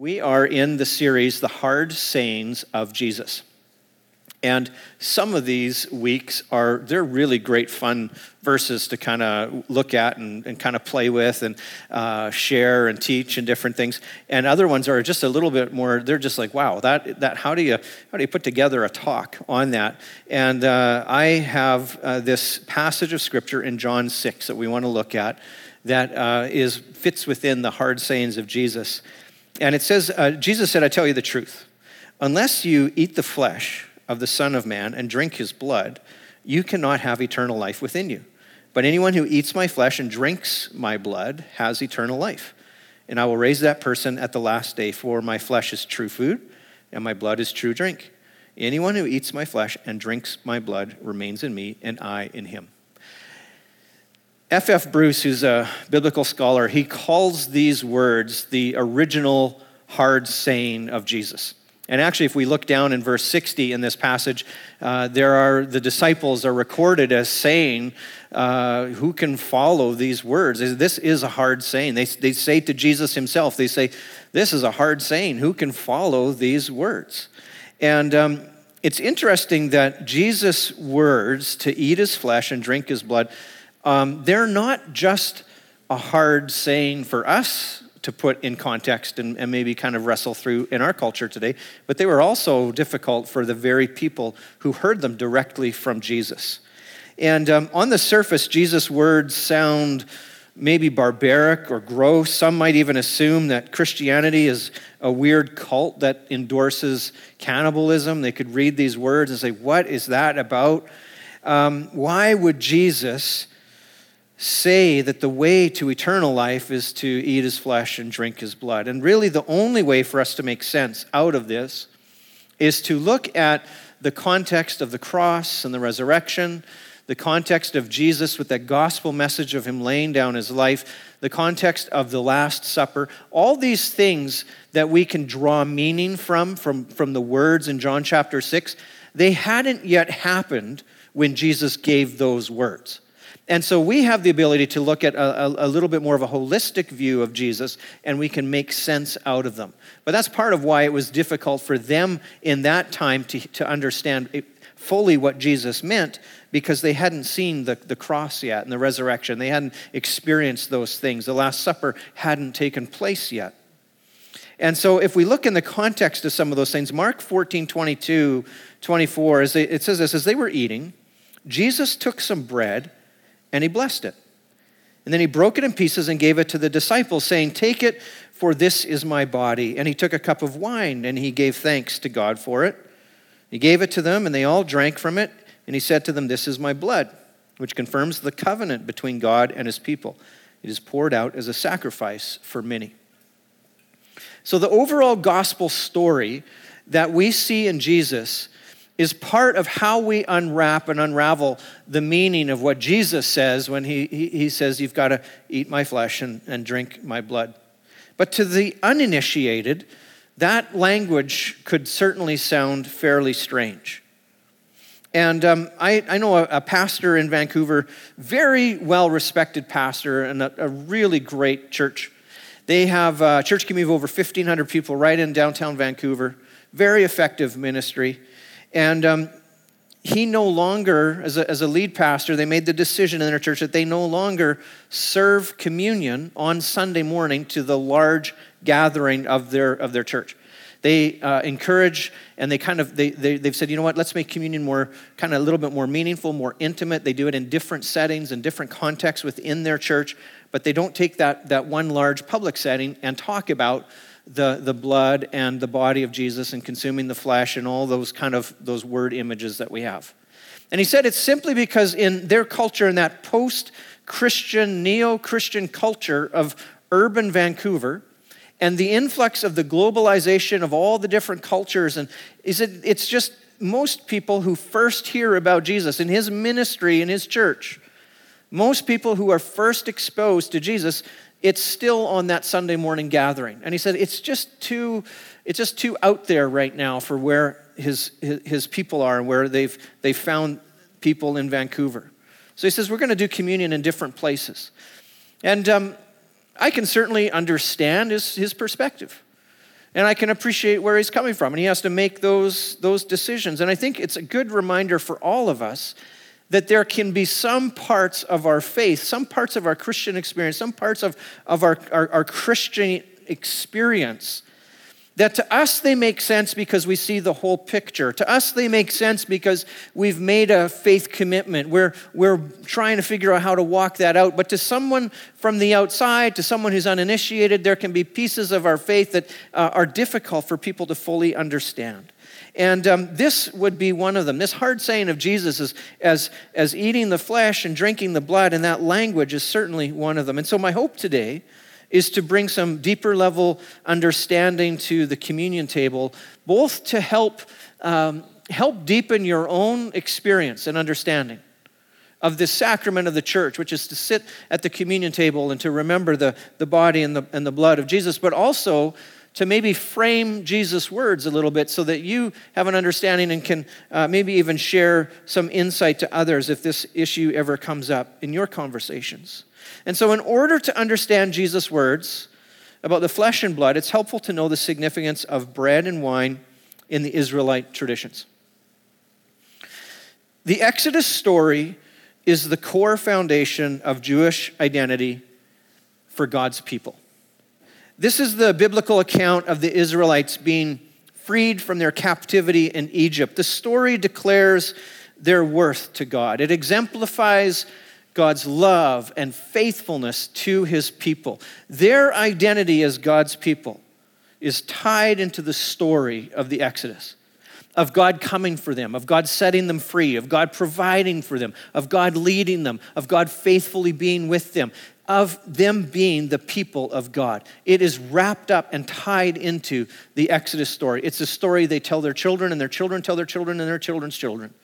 We are in the series, The Hard Sayings of Jesus. And some of these weeks are, they're really great fun verses to kind of look at and, and kind of play with and uh, share and teach and different things. And other ones are just a little bit more, they're just like, wow, that, that, how, do you, how do you put together a talk on that? And uh, I have uh, this passage of scripture in John 6 that we want to look at that uh, is, fits within the hard sayings of Jesus. And it says, uh, Jesus said, I tell you the truth. Unless you eat the flesh of the Son of Man and drink his blood, you cannot have eternal life within you. But anyone who eats my flesh and drinks my blood has eternal life. And I will raise that person at the last day, for my flesh is true food, and my blood is true drink. Anyone who eats my flesh and drinks my blood remains in me, and I in him. F.F. F. Bruce, who's a biblical scholar, he calls these words the original hard saying of Jesus. And actually, if we look down in verse 60 in this passage, uh, there are the disciples are recorded as saying, uh, "Who can follow these words?" This is a hard saying. They, they say to Jesus himself, they say, "This is a hard saying. Who can follow these words?" And um, it's interesting that Jesus' words to eat his flesh and drink his blood um, they're not just a hard saying for us to put in context and, and, maybe kind of wrestle through in our culture today, but they were also difficult for the very people who heard them directly from Jesus. And um, on the surface, Jesus' words sound maybe barbaric or gross. Some might even assume that Christianity is a weird cult that endorses cannibalism. They could read these words and say, What is that about? Um, why would Jesus say that the way to eternal life is to eat his flesh and drink his blood. And really, the only way for us to make sense out of this is to look at the context of the cross and the resurrection, the context of Jesus with that gospel message of him laying down his life, the context of the Last Supper, all these things that we can draw meaning from, from, from the words in John chapter 6, they hadn't yet happened when Jesus gave those words. And so we have the ability to look at a, a, a, little bit more of a holistic view of Jesus and we can make sense out of them. But that's part of why it was difficult for them in that time to, to understand fully what Jesus meant because they hadn't seen the, the cross yet and the resurrection. They hadn't experienced those things. The Last Supper hadn't taken place yet. And so if we look in the context of some of those things, Mark 14, 22, 24, as they, it says this, as they were eating, Jesus took some bread and he blessed it. And then he broke it in pieces and gave it to the disciples, saying, Take it, for this is my body. And he took a cup of wine and he gave thanks to God for it. He gave it to them, and they all drank from it. And he said to them, This is my blood, which confirms the covenant between God and his people. It is poured out as a sacrifice for many. So, the overall gospel story that we see in Jesus is part of how we unwrap and unravel the meaning of what Jesus says when he, he, he says, You've got to eat my flesh and, and drink my blood. But to the uninitiated, that language could certainly sound fairly strange. And um, I, I, know a, a, pastor in Vancouver, very well respected pastor, and a, a, really great church. They have a church community of over 1,500 people right in downtown Vancouver, very effective ministry. And um, he no longer, as a, as a lead pastor, they made the decision in their church that they no longer serve communion on Sunday morning to the large gathering of their, of their church. They uh, encourage and they kind of, they, they, they've said, you know what, let's make communion more, kind of a little bit more meaningful, more intimate. They do it in different settings and different contexts within their church, but they don't take that, that one large public setting and talk about the, the blood and the body of Jesus and consuming the flesh and all those kind of those word images that we have. And he said it's simply because in their culture, in that post Christian, neo Christian culture of urban Vancouver, and the influx of the globalization of all the different cultures, and he said it's just most people who first hear about Jesus in his ministry in his church, most people who are first exposed to Jesus, it's still on that Sunday morning gathering. And he said, it's just too, it's just too out there right now for where his, his, people are and where they've, they've found people in Vancouver. So he says, we're going to do communion in different places. And um, I can certainly understand his, his perspective. And I can appreciate where he's coming from, and he has to make those, those decisions. And I think it's a good reminder for all of us that there can be some parts of our faith, some parts of our Christian experience, some parts of, of our, our, our Christian experience that to us they make sense because we see the whole picture. To us they make sense because we've made a faith commitment. We're, we're trying to figure out how to walk that out. But to someone from the outside, to someone who's uninitiated, there can be pieces of our faith that uh, are difficult for people to fully understand. And um, this would be one of them. This hard saying of Jesus is as, as eating the flesh and drinking the blood, and that language is certainly one of them. And so, my hope today is to bring some deeper level understanding to the communion table, both to help, um, help deepen your own experience and understanding of this sacrament of the church, which is to sit at the communion table and to remember the, the body and the, and the blood of Jesus, but also to maybe frame Jesus' words a little bit so that you have an understanding and can uh, maybe even share some insight to others if this issue ever comes up in your conversations. And so, in order to understand Jesus' words about the flesh and blood, it's helpful to know the significance of bread and wine in the Israelite traditions. The Exodus story is the core foundation of Jewish identity for God's people. This is the biblical account of the Israelites being freed from their captivity in Egypt. The story declares their worth to God, it exemplifies God's love and faithfulness to his people. Their identity as God's people is tied into the story of the Exodus of God coming for them, of God setting them free, of God providing for them, of God leading them, of God faithfully being with them, of them being the people of God. It is wrapped up and tied into the Exodus story. It's a story they tell their children, and their children tell their children, and their children's children.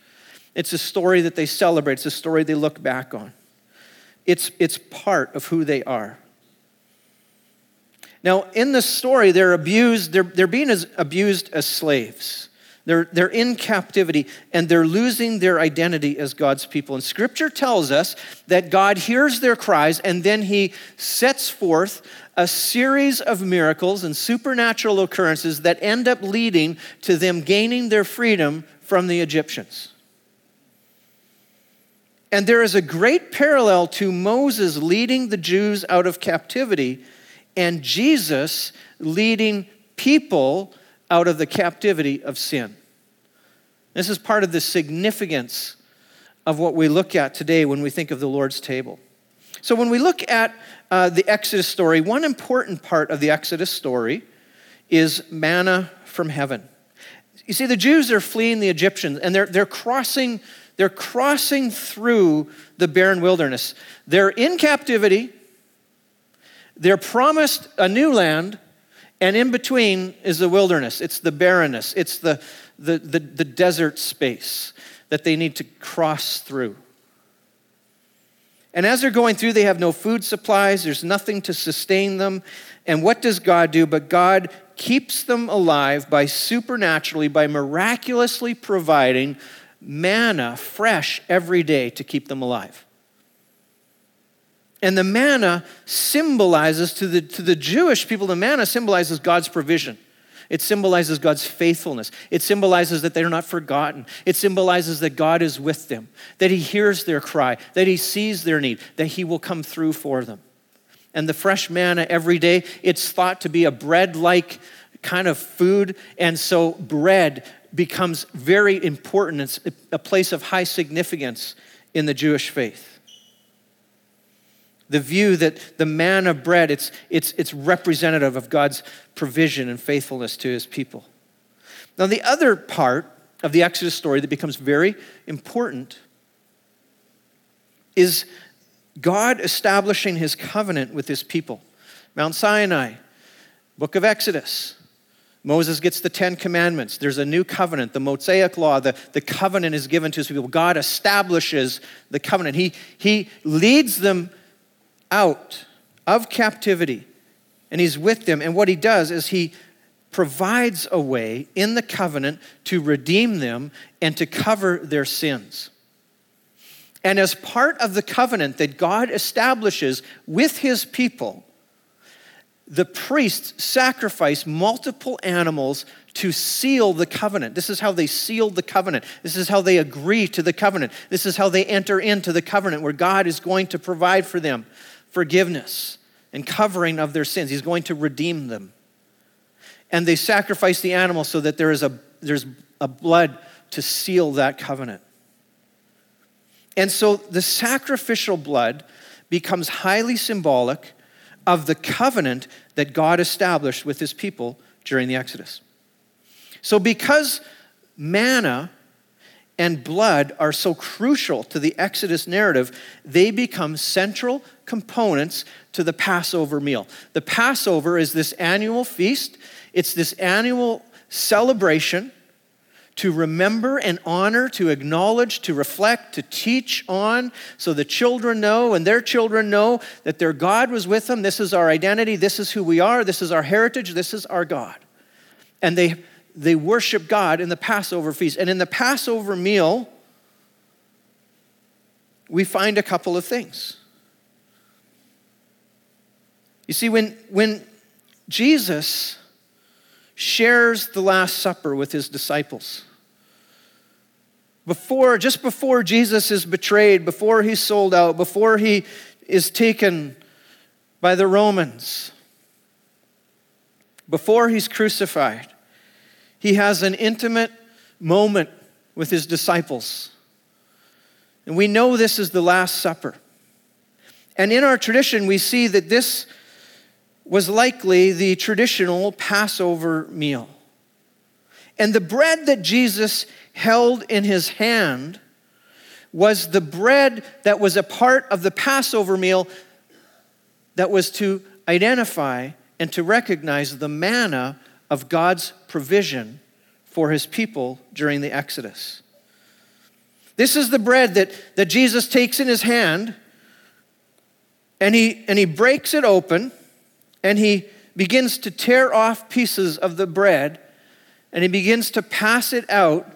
It's a story that they celebrate, it's a story they look back on. It's, it's part of who they are. Now, in this story, they're abused, they're, they're being as abused as slaves. They're, they're in captivity and they're losing their identity as God's people. And scripture tells us that God hears their cries and then he sets forth a series of miracles and supernatural occurrences that end up leading to them gaining their freedom from the Egyptians. And there is a great parallel to Moses leading the Jews out of captivity and Jesus leading people out of the captivity of sin. This is part of the significance of what we look at today when we think of the Lord's table. So, when we look at uh, the Exodus story, one important part of the Exodus story is manna from heaven. You see, the Jews are fleeing the Egyptians and they're, they're crossing they're crossing through the barren wilderness. They're in captivity, they're promised a new land, and in between is the wilderness. It's the barrenness, it's the, the, the, the desert space that they need to cross through. And as they're going through, they have no food supplies, there's nothing to sustain them. And what does God do? But God keeps them alive by supernaturally, by miraculously providing manna fresh every day to keep them alive. And the manna symbolizes to the, to the Jewish people, the manna symbolizes God's provision. It symbolizes God's faithfulness. It symbolizes that they're not forgotten. It symbolizes that God is with them, that He hears their cry, that He sees their need, that He will come through for them. And the fresh manna every day, it's thought to be a bread like kind of food. And so bread becomes very important. It's a place of high significance in the Jewish faith. The view that the manna of bread, it's, it's, it's representative of God's provision and faithfulness to his people. Now, the other part of the Exodus story that becomes very important is God establishing his covenant with his people. Mount Sinai, book of Exodus. Moses gets the Ten Commandments. There's a new covenant, the Mosaic Law. The, the covenant is given to his people. God establishes the covenant. He, he leads them out of captivity, and he's with them. And what he does is he provides a way in the covenant to redeem them and to cover their sins. And as part of the covenant that God establishes with his people, the priests sacrifice multiple animals to seal the covenant. This is how they sealed the covenant. This is how they agree to the covenant. This is how they enter into the covenant where God is going to provide for them forgiveness and covering of their sins. He's going to redeem them. And they sacrifice the animal so that there is a, there's a blood to seal that covenant. And so the sacrificial blood becomes highly symbolic of the covenant that God established with his people during the Exodus. So, because manna and blood are so crucial to the Exodus narrative, they become central components to the Passover meal. The Passover is this annual feast, it's this annual celebration to remember and honor, to acknowledge, to reflect, to teach on, so the children know and their children know that their God was with them. This is our identity. This is who we are. This is our heritage. This is our God. And they, they worship God in the Passover feast. And in the Passover meal, we find a couple of things. You see, when, when Jesus shares the Last Supper with his disciples. Before, just before Jesus is betrayed, before he's sold out, before he is taken by the Romans, before he's crucified, he has an intimate moment with his disciples. And we know this is the Last Supper. And in our tradition, we see that this was likely the traditional Passover meal. And the bread that Jesus held in his hand was the bread that was a part of the Passover meal that was to identify and to recognize the manna of God's provision for his people during the Exodus. This is the bread that, that Jesus takes in his hand and he, and he breaks it open and he begins to tear off pieces of the bread and he begins to pass it out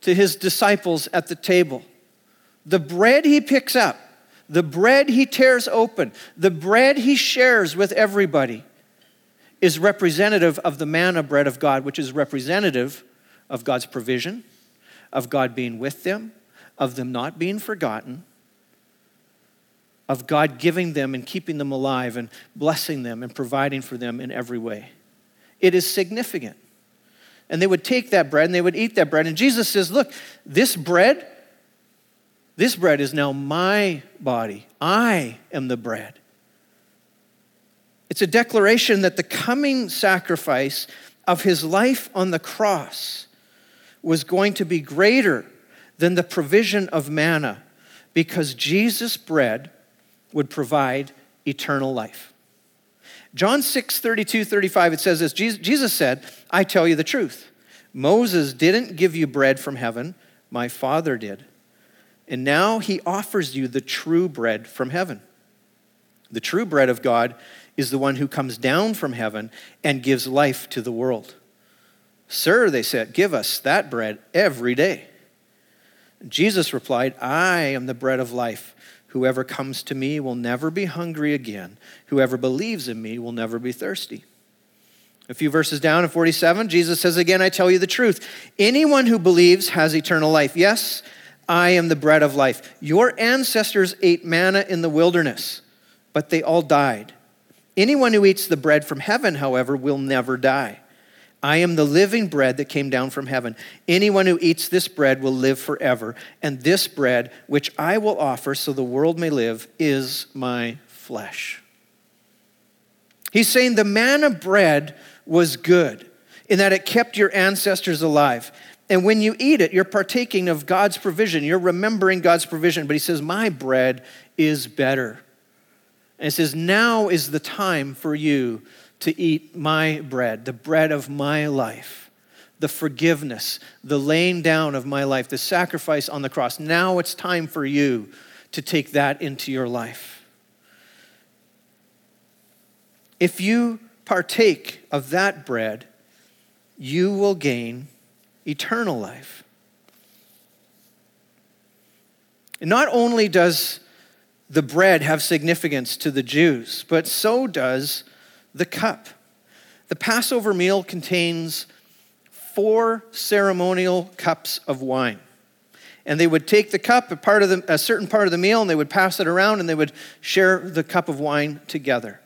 to his disciples at the table. The bread he picks up, the bread he tears open, the bread he shares with everybody is representative of the manna bread of God, which is representative of God's provision, of God being with them, of them not being forgotten, of God giving them and keeping them alive and blessing them and providing for them in every way. It is significant. And they would take that bread and they would eat that bread. And Jesus says, Look, this bread, this bread is now my body. I am the bread. It's a declaration that the coming sacrifice of his life on the cross was going to be greater than the provision of manna because Jesus' bread would provide eternal life. John 6, 32, 35, it says this Jesus said, I tell you the truth. Moses didn't give you bread from heaven, my Father did. And now he offers you the true bread from heaven. The true bread of God is the one who comes down from heaven and gives life to the world. Sir, they said, give us that bread every day. Jesus replied, I am the bread of life. Whoever comes to me will never be hungry again. Whoever believes in me will never be thirsty. A few verses down in 47, Jesus says again, I tell you the truth. Anyone who believes has eternal life. Yes, I am the bread of life. Your ancestors ate manna in the wilderness, but they all died. Anyone who eats the bread from heaven, however, will never die. I am the living bread that came down from heaven. Anyone who eats this bread will live forever. And this bread, which I will offer so the world may live, is my flesh. He's saying the manna bread was good in that it kept your ancestors alive. And when you eat it, you're partaking of God's provision. You're remembering God's provision. But he says, My bread is better. And he says, Now is the time for you to eat my bread, the bread of my life, the forgiveness, the laying down of my life, the sacrifice on the cross. Now it's time for you to take that into your life. If you partake of that bread, you will gain eternal life. Not only does the bread have significance to the Jews, but so does the cup. The Passover meal contains four ceremonial cups of wine. And they would take the cup, a, part of the, a certain part of the meal, and they would pass it around and they would share the cup of wine together.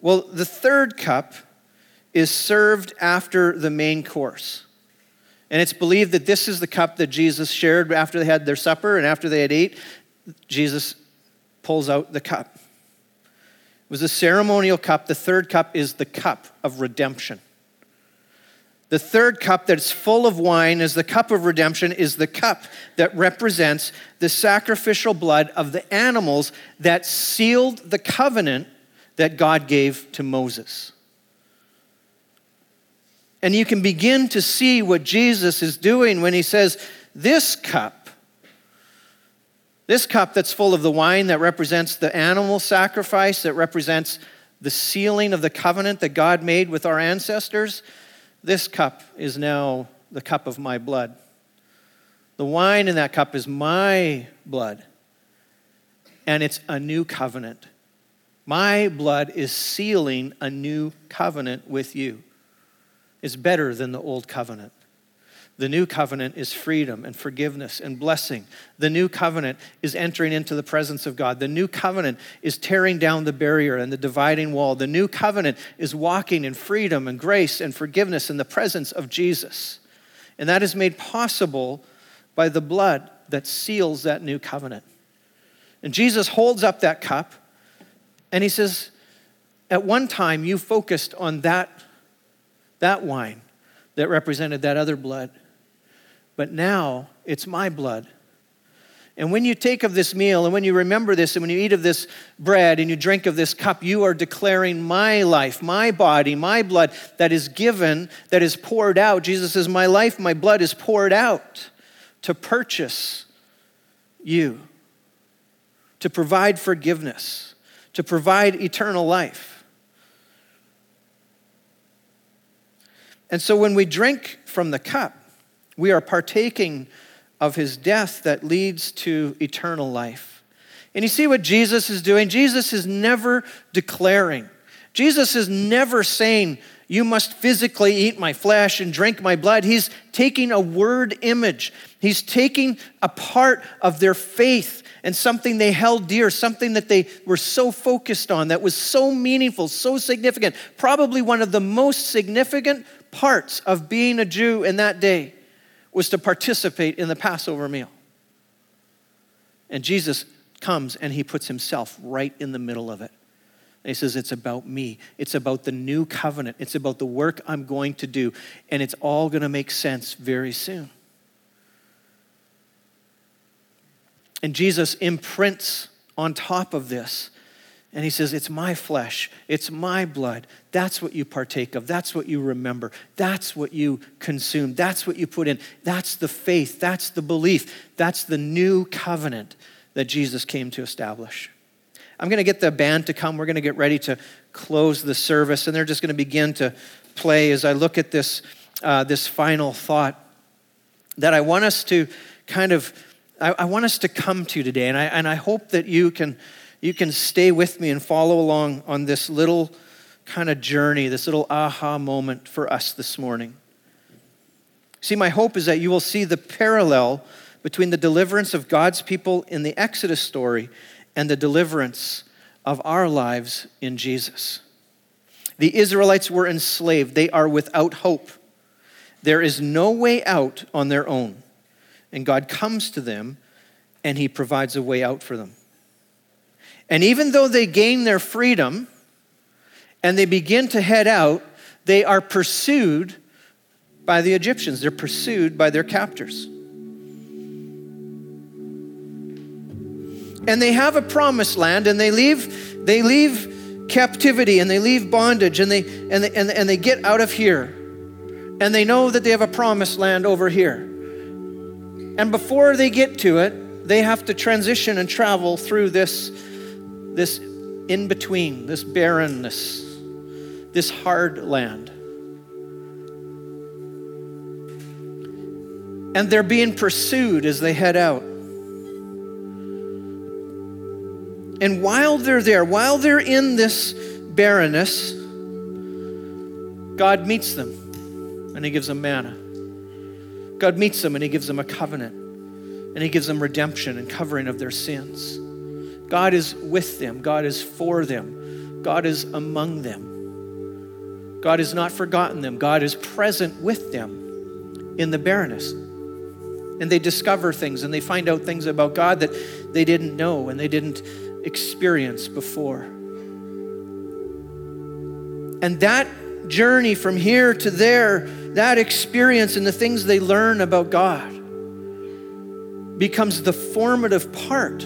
Well, the third cup is served after the main course. And it's believed that this is the cup that Jesus shared after they had their supper and after they had ate. Jesus pulls out the cup. Was a ceremonial cup. The third cup is the cup of redemption. The third cup that's full of wine is the cup of redemption, is the cup that represents the sacrificial blood of the animals that sealed the covenant that God gave to Moses. And you can begin to see what Jesus is doing when he says, This cup, this cup that's full of the wine that represents the animal sacrifice, that represents the sealing of the covenant that God made with our ancestors, this cup is now the cup of my blood. The wine in that cup is my blood, and it's a new covenant. My blood is sealing a new covenant with you It's better than the old covenant. The new covenant is freedom and forgiveness and blessing. The new covenant is entering into the presence of God. The new covenant is tearing down the barrier and the dividing wall. The new covenant is walking in freedom and grace and forgiveness in the presence of Jesus. And that is made possible by the blood that seals that new covenant. And Jesus holds up that cup and he says, At one time, you focused on that that wine that represented that other blood. But now it's my blood. And when you take of this meal and when you remember this and when you eat of this bread and you drink of this cup, you are declaring my life, my body, my blood that is given, that is poured out. Jesus says, My life, my blood is poured out to purchase you, to provide forgiveness, to provide eternal life. And so when we drink from the cup, we are partaking of his death that leads to eternal life. And you see what Jesus is doing? Jesus is never declaring, Jesus is never saying, You must physically eat my flesh and drink my blood. He's taking a word image, he's taking a part of their faith and something they held dear, something that they were so focused on, that was so meaningful, so significant, probably one of the most significant parts of being a Jew in that day was to participate in the Passover meal. And Jesus comes and he puts himself right in the middle of it. And he says, It's about me. It's about the new covenant. It's about the work I'm going to do. And it's all going to make sense very soon. And Jesus imprints on top of this and he says, It's my flesh, it's my blood. That's what you partake of. That's what you remember. That's what you consume. That's what you put in. That's the faith. That's the belief. That's the new covenant that Jesus came to establish. I'm going to get the band to come. We're going to get ready to close the service, and they're just going to begin to play as I look at this, uh, this final thought that I want us to kind of, I, I want us to come to today. And I, and I hope that you can you can stay with me and follow along on this little kind of journey, this little aha moment for us this morning. See, my hope is that you will see the parallel between the deliverance of God's people in the Exodus story and the deliverance of our lives in Jesus. The Israelites were enslaved, they are without hope. There is no way out on their own. And God comes to them and He provides a way out for them. And even though they gain their freedom and they begin to head out, they are pursued by the Egyptians. They're pursued by their captors. And they have a promised land and they leave, they leave captivity and they leave bondage and they, and, they, and, and they get out of here. And they know that they have a promised land over here. And before they get to it, they have to transition and travel through this this in between, this barrenness, this hard land. And they're being pursued as they head out. And while they're there, while they're in this barrenness, God meets them and He gives them manna. God meets them and He gives them a covenant and He gives them redemption and covering of their sins. God is with them, God is for them, God is among them. God has not forgotten them, God is present with them in the barrenness. And they discover things and they find out things about God that they didn't know and they didn't experience before. And that journey from here to there, that experience and the things they learn about God becomes the formative part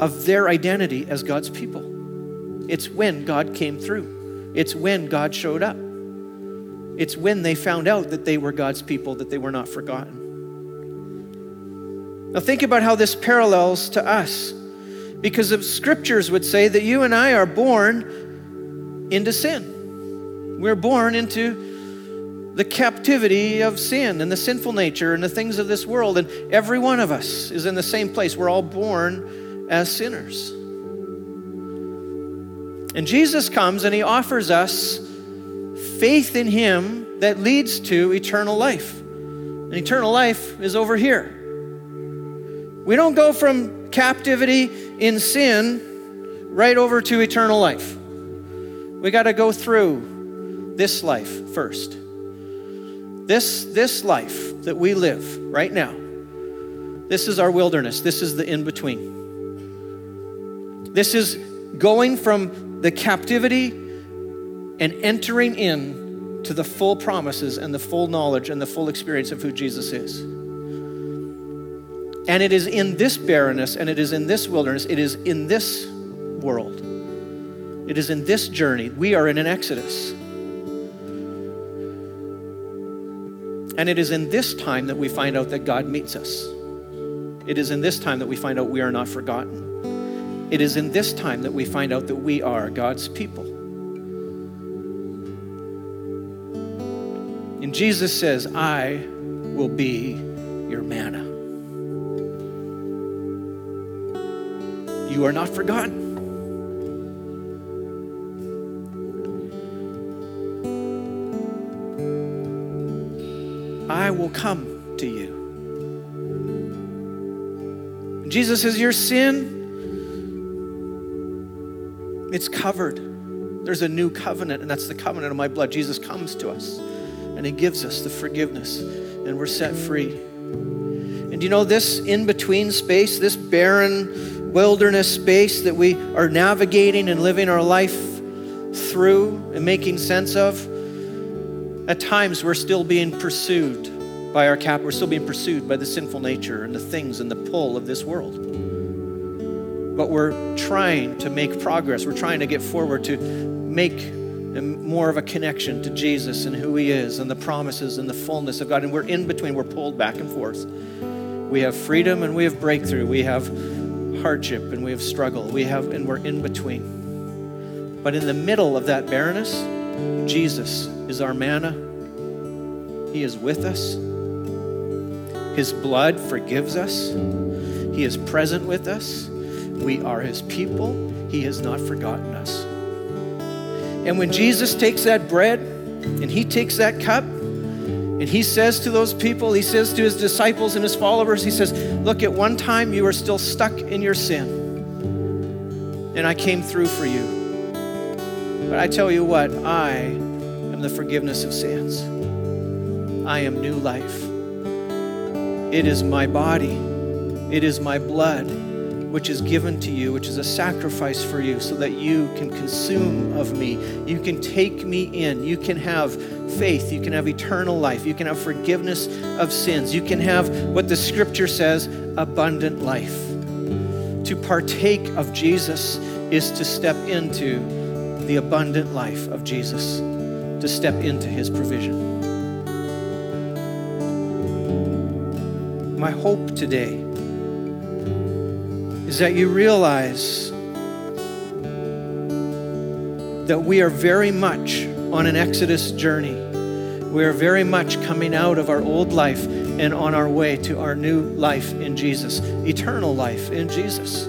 of their identity as God's people. It's when God came through, it's when God showed up. It's when they found out that they were God's people, that they were not forgotten. Now, think about how this parallels to us. Because the scriptures would say that you and I are born into sin. We're born into the captivity of sin and the sinful nature and the things of this world. And every one of us is in the same place. We're all born as sinners. And Jesus comes and he offers us faith in him that leads to eternal life. And eternal life is over here. We don't go from captivity in sin right over to eternal life. We got to go through this life first. This, this life that we live right now, this is our wilderness. This is the in between. This is going from the captivity and entering in to the full promises and the full knowledge and the full experience of who Jesus is. And it is in this barrenness and it is in this wilderness, it is in this world, it is in this journey. We are in an exodus. And it is in this time that we find out that God meets us. It is in this time that we find out we are not forgotten. It is in this time that we find out that we are God's people. And Jesus says, I will be your manna. You are not forgotten. I will come to you. Jesus says, Your sin, it's covered. There's a new covenant, and that's the covenant of my blood. Jesus comes to us and he gives us the forgiveness, and we're set free. And you know, this in between space, this barren wilderness space that we are navigating and living our life through and making sense of, at times we're still being pursued by our cap. We're still being pursued by the sinful nature and the things and the pull of this world. But we're trying to make progress. We're trying to get forward to make more of a connection to Jesus and who He is and the promises and the fullness of God. And we're in between, we're pulled back and forth. We have freedom and we have breakthrough. We have hardship and we have struggle. We have, and we're in between. But in the middle of that barrenness, Jesus is our manna. He is with us. His blood forgives us. He is present with us. We are His people. He has not forgotten us. And when Jesus takes that bread and He takes that cup, and he says to those people, he says to his disciples and his followers, he says, Look, at one time you were still stuck in your sin, and I came through for you. But I tell you what, I am the forgiveness of sins. I am new life. It is my body, it is my blood, which is given to you, which is a sacrifice for you, so that you can consume of me. You can take me in. You can have faith. You can have eternal life. You can have forgiveness of sins. You can have what the scripture says abundant life. To partake of Jesus is to step into the abundant life of Jesus, to step into his provision. My hope today is that you realize that we are very much on an Exodus journey. We are very much coming out of our old life and on our way to our new life in Jesus, eternal life in Jesus.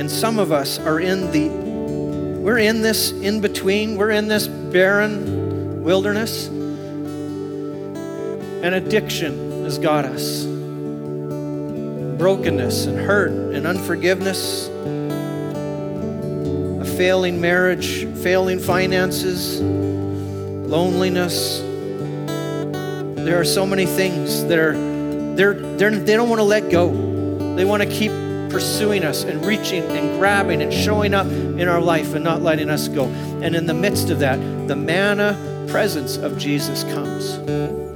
And some of us are in the, we're in this in between, we're in this barren wilderness. And addiction has got us. Brokenness and hurt and unforgiveness, a failing marriage, failing finances, loneliness. There are so many things that are, they're, they're, they don't want to let go. They want to keep pursuing us and reaching and grabbing and showing up in our life and not letting us go. And in the midst of that, the manna presence of Jesus comes.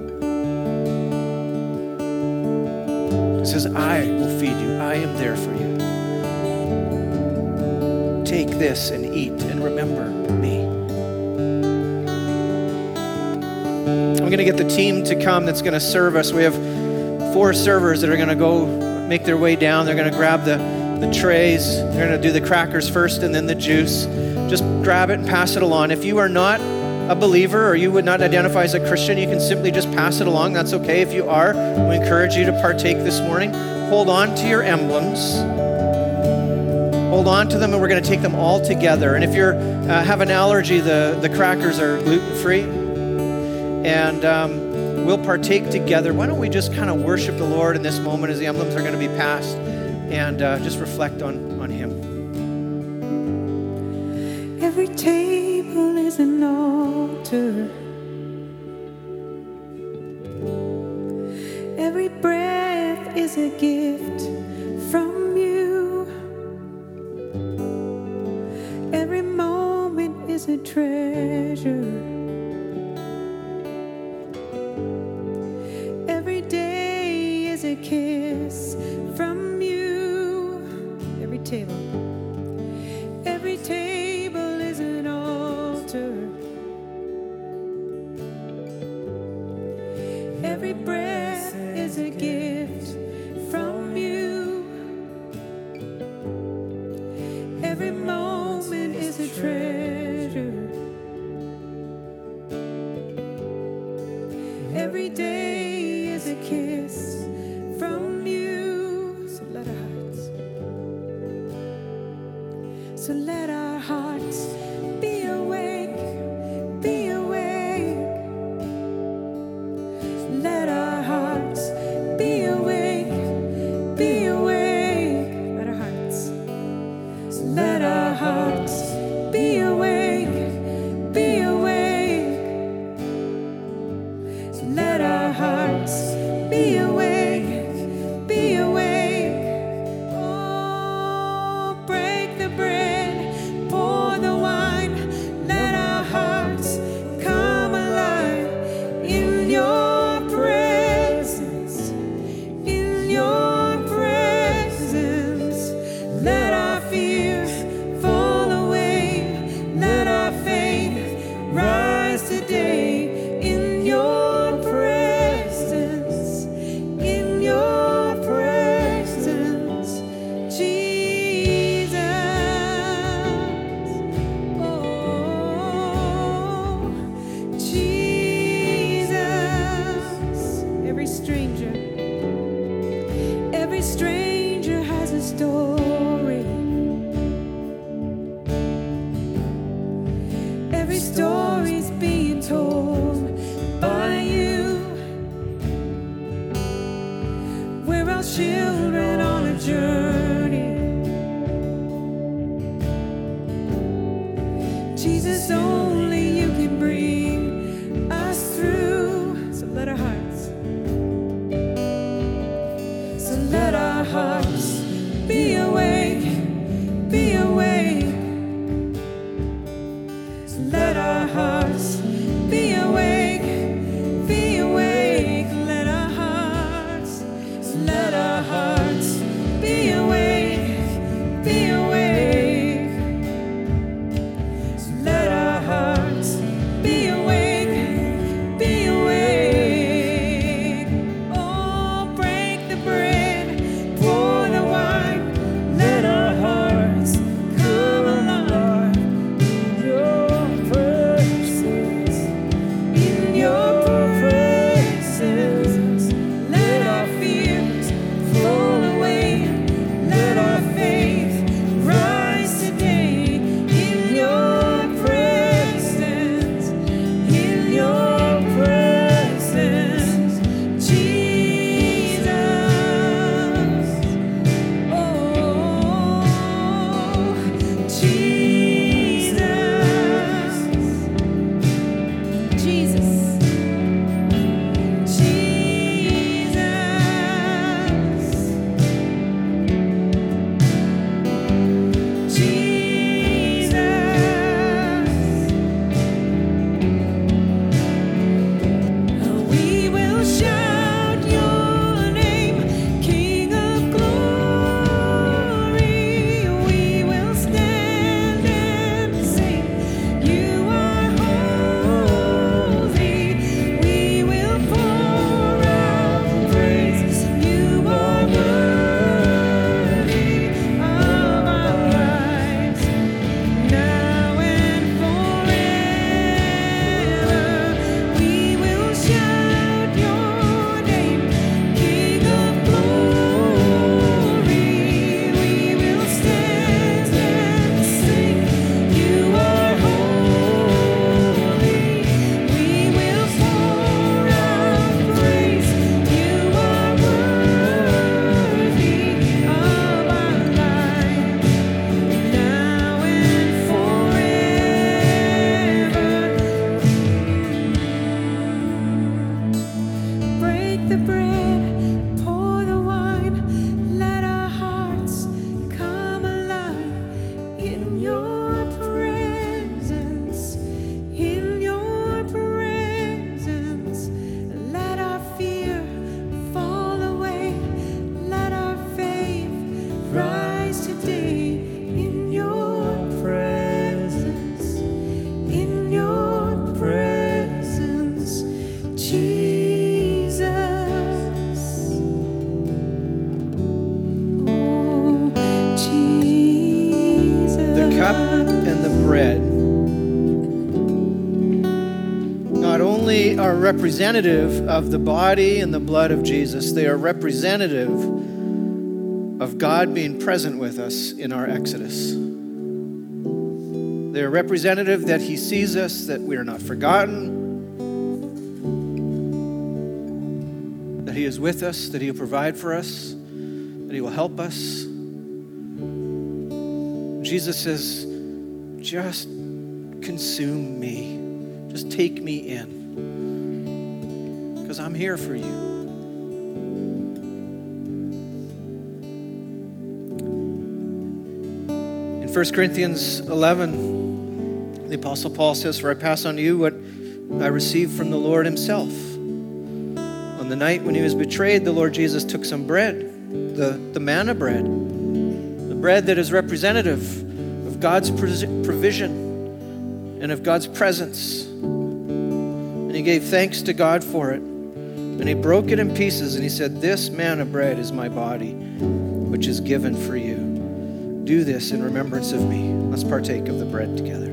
Says, I will feed you. I am there for you. Take this and eat and remember me. I'm going to get the team to come that's going to serve us. We have four servers that are going to go make their way down. They're going to grab the, the trays. They're going to do the crackers first and then the juice. Just grab it and pass it along. If you are not a believer or you would not identify as a Christian, you can simply just pass it along. That's okay. If you are, we encourage you to partake this morning. Hold on to your emblems. Hold on to them, and we're going to take them all together. And if you uh, have an allergy, the, the crackers are gluten free. And um, we'll partake together. Why don't we just kind of worship the Lord in this moment as the emblems are going to be passed and uh, just reflect on, seguir. Every day is a kiss from you. So let our hearts. So let our has representative of the body and the blood of Jesus, they are representative of God being present with us in our exodus. They are representative that He sees us, that we are not forgotten, that He is with us, that He will provide for us, that He will help us. Jesus says, just consume me. Just take me in. Because I'm here for you. In 1 Corinthians 11, the Apostle Paul says, For I pass on to you what I received from the Lord Himself. On the night when He was betrayed, the Lord Jesus took some bread, the, the manna bread, the bread that is representative of God's provision and of God's presence. And he gave thanks to God for it. And he broke it in pieces and he said, This manna bread is my body, which is given for you. Do this in remembrance of me. Let's partake of the bread together.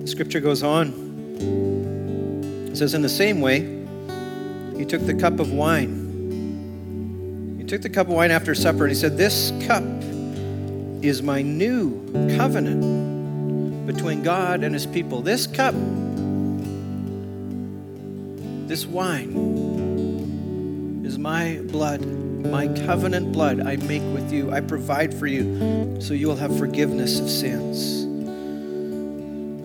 The scripture goes on. It says, In the same way, he took the cup of wine. He took the cup of wine after supper and he said, This cup is my new covenant between God and his people. This cup, this wine, is my blood, my covenant blood I make with you. I provide for you so you will have forgiveness of sins.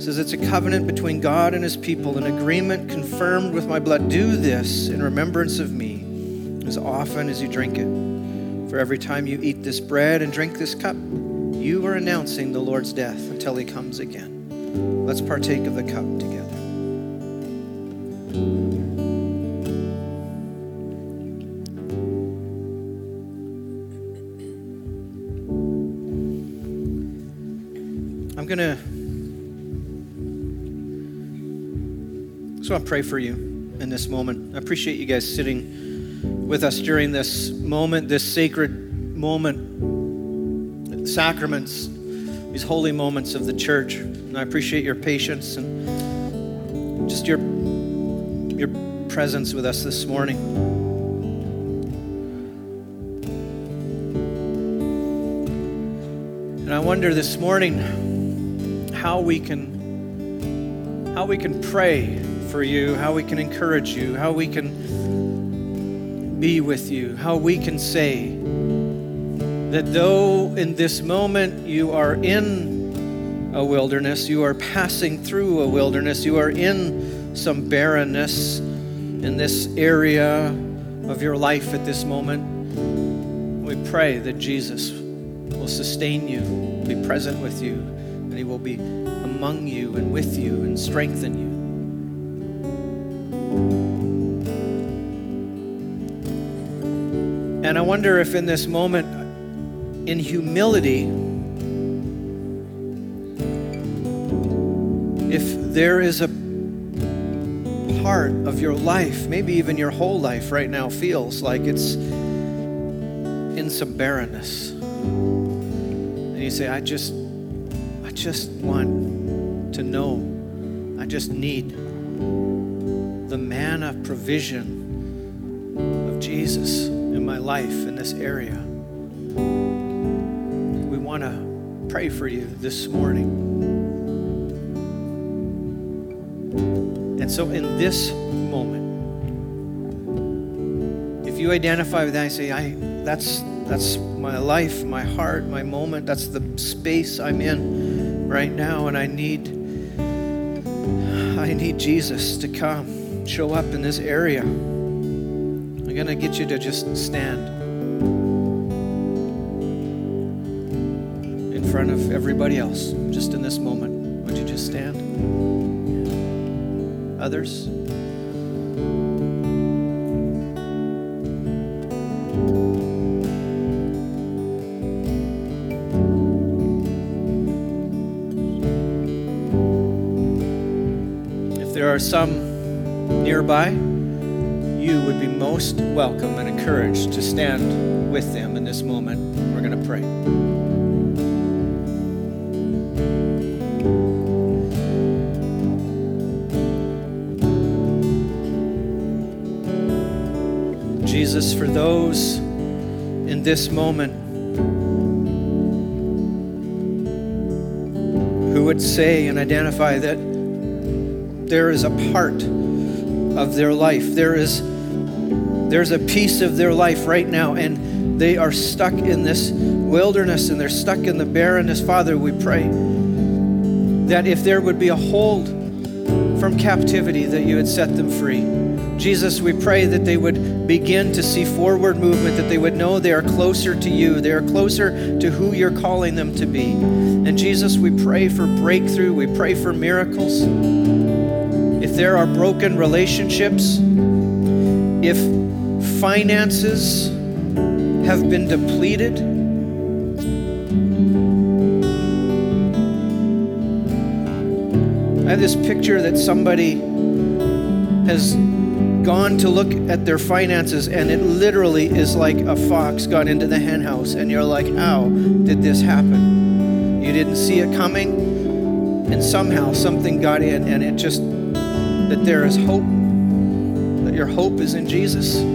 Says it's a covenant between God and his people, an agreement confirmed with my blood. Do this in remembrance of me as often as you drink it. For every time you eat this bread and drink this cup, you are announcing the Lord's death until he comes again. Let's partake of the cup together. So I pray for you in this moment. I appreciate you guys sitting with us during this moment, this sacred moment, sacraments, these holy moments of the church. And I appreciate your patience and just your your presence with us this morning. And I wonder this morning how we can how we can pray for you, how we can encourage you, how we can be with you, how we can say that though in this moment you are in a wilderness, you are passing through a wilderness, you are in some barrenness in this area of your life at this moment, we pray that Jesus will sustain you, be present with you, and he will be among you and with you and strengthen you. And I wonder if in this moment, in humility, if there is a part of your life, maybe even your whole life right now, feels like it's in some barrenness. And you say, I just, I just want to know, I just need the manna provision of Jesus my life in this area. We want to pray for you this morning. And so, in this moment, if you identify with that and say, I, that's, That's my life, my heart, my moment. That's the space I'm in right now. And I need, I need Jesus to come, show up in this area. I'm going to get you to just stand in front of everybody else, just in this moment. Would you just stand? Others? If there are some nearby, you would be most welcome and encouraged to stand with them in this moment. We're going to pray. Jesus, for those in this moment who would say and identify that there is a part of their life, there is there's a piece of their life right now, and they are stuck in this wilderness and they're stuck in the barrenness. Father, we pray that if there would be a hold from captivity, that you would set them free. Jesus, we pray that they would begin to see forward movement, that they would know they are closer to you, they are closer to who you're calling them to be. And Jesus, we pray for breakthrough, we pray for miracles. If there are broken relationships, if finances have been depleted, I have this picture that somebody has gone to look at their finances and it literally is like a fox got into the henhouse and you're like, how did this happen? You didn't see it coming and somehow something got in and it just, that there is hope, that your hope is in Jesus.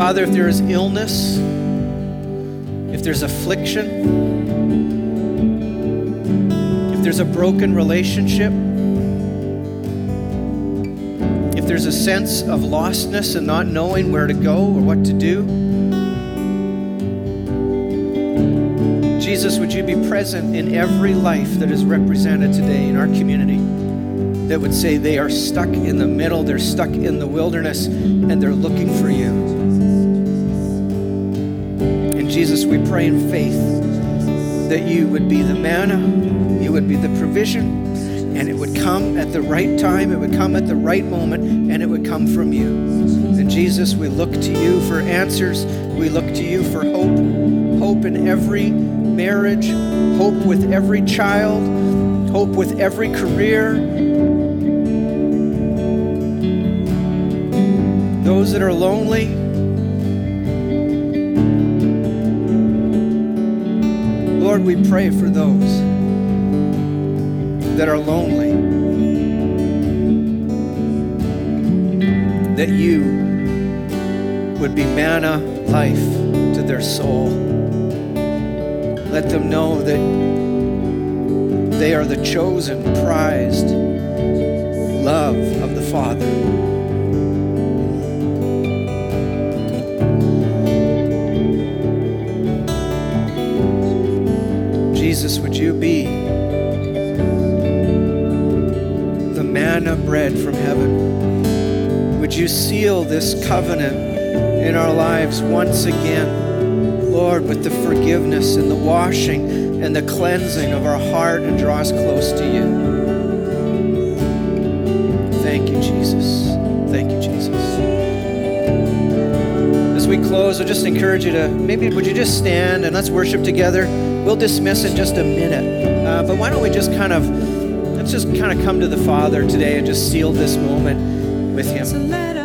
Father, if there is illness, if there's affliction, if there's a broken relationship, if there's a sense of lostness and not knowing where to go or what to do, Jesus, would you be present in every life that is represented today in our community that would say they are stuck in the middle, they're stuck in the wilderness, and they're looking for you? Jesus, we pray in faith that you would be the manna, you would be the provision, and it would come at the right time, it would come at the right moment, and it would come from you. And Jesus, we look to you for answers, we look to you for hope, hope in every marriage, hope with every child, hope with every career. Those that are lonely, Lord, we pray for those that are lonely, that you would be manna life to their soul. Let them know that they are the chosen, prized love of the Father. Jesus, would you be the manna bread from heaven? Would you seal this covenant in our lives once again, Lord, with the forgiveness and the washing and the cleansing of our heart and draw us close to you? Close, I just encourage you to maybe would you just stand and let's worship together. We'll dismiss in just a minute. Uh, but why don't we just kind of let's just kind of come to the Father today and just seal this moment with Him.